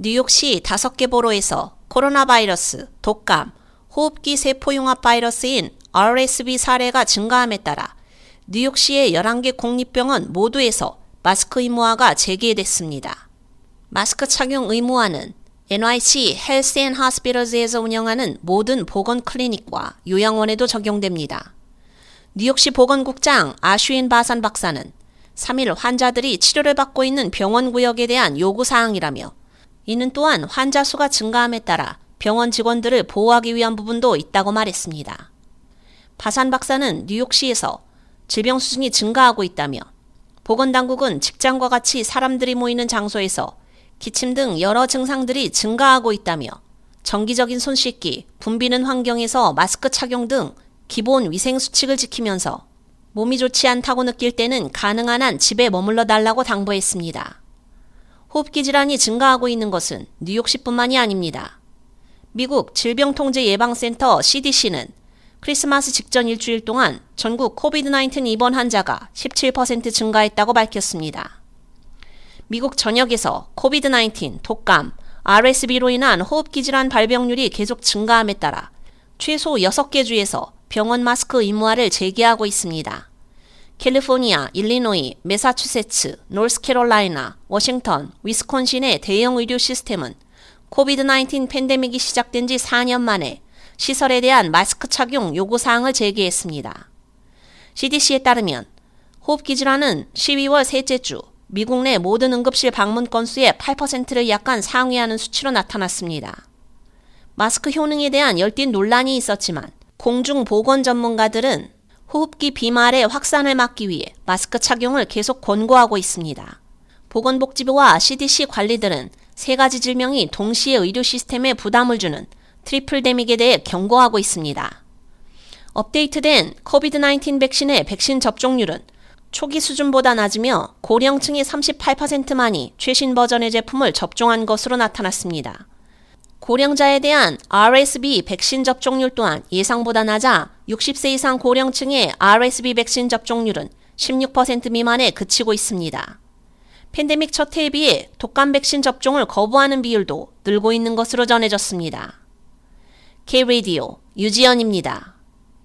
뉴욕시 다섯 개 borough에서 코로나 바이러스, 독감, 호흡기 세포융합 바이러스인 RSV 사례가 증가함에 따라 뉴욕시의 11개 공립병원 모두에서 마스크 의무화가 재개됐습니다. 마스크 착용 의무화는 NYC Health and Hospitals에서 운영하는 모든 보건 클리닉과 요양원에도 적용됩니다. 뉴욕시 보건국장 아슈인 바산 박사는 3일 환자들이 치료를 받고 있는 병원 구역에 대한 요구사항이라며 이는 또한 환자 수가 증가함에 따라 병원 직원들을 보호하기 위한 부분도 있다고 말했습니다. 바산 박사는 뉴욕시에서 질병 수준이 증가하고 있다며 보건당국은 직장과 같이 사람들이 모이는 장소에서 기침 등 여러 증상들이 증가하고 있다며 정기적인 손 씻기, 붐비는 환경에서 마스크 착용 등 기본 위생 수칙을 지키면서 몸이 좋지 않다고 느낄 때는 가능한 한 집에 머물러 달라고 당부했습니다. 호흡기 질환이 증가하고 있는 것은 뉴욕시뿐만이 아닙니다. 미국 질병통제예방센터 CDC는 크리스마스 직전 일주일 동안 전국 코비드-19 입원 환자가 17% 증가했다고 밝혔습니다. 미국 전역에서 코비드-19, 독감, RSV로 인한 호흡기 질환 발병률이 계속 증가함에 따라 최소 6개 주에서 병원 마스크 의무화를 재개하고 있습니다. 캘리포니아, 일리노이, 메사추세츠, 노스캐롤라이나, 워싱턴, 위스콘신의 대형 의료 시스템은 코비드-19 팬데믹이 시작된 지 4년 만에 시설에 대한 마스크 착용 요구 사항을 제기했습니다. CDC에 따르면 호흡기 질환은 12월 셋째 주 미국 내 모든 응급실 방문 건수의 8%를 약간 상회하는 수치로 나타났습니다. 마스크 효능에 대한 열띤 논란이 있었지만 공중 보건 전문가들은 호흡기 비말의 확산을 막기 위해 마스크 착용을 계속 권고하고 있습니다. 보건복지부와 CDC 관리들은 세 가지 질병이 동시에 의료 시스템에 부담을 주는 tripledemic에 대해 경고하고 있습니다. 업데이트된 코비드-19 백신의 백신 접종률은 초기 수준보다 낮으며 고령층의 38%만이 최신 버전의 제품을 접종한 것으로 나타났습니다. 고령자에 대한 RSV 백신 접종률 또한 예상보다 낮아 60세 이상 고령층의 RSV 백신 접종률은 16% 미만에 그치고 있습니다. 팬데믹 첫 해에 비해 독감 백신 접종을 거부하는 비율도 늘고 있는 것으로 전해졌습니다. K-Radio 유지연입니다.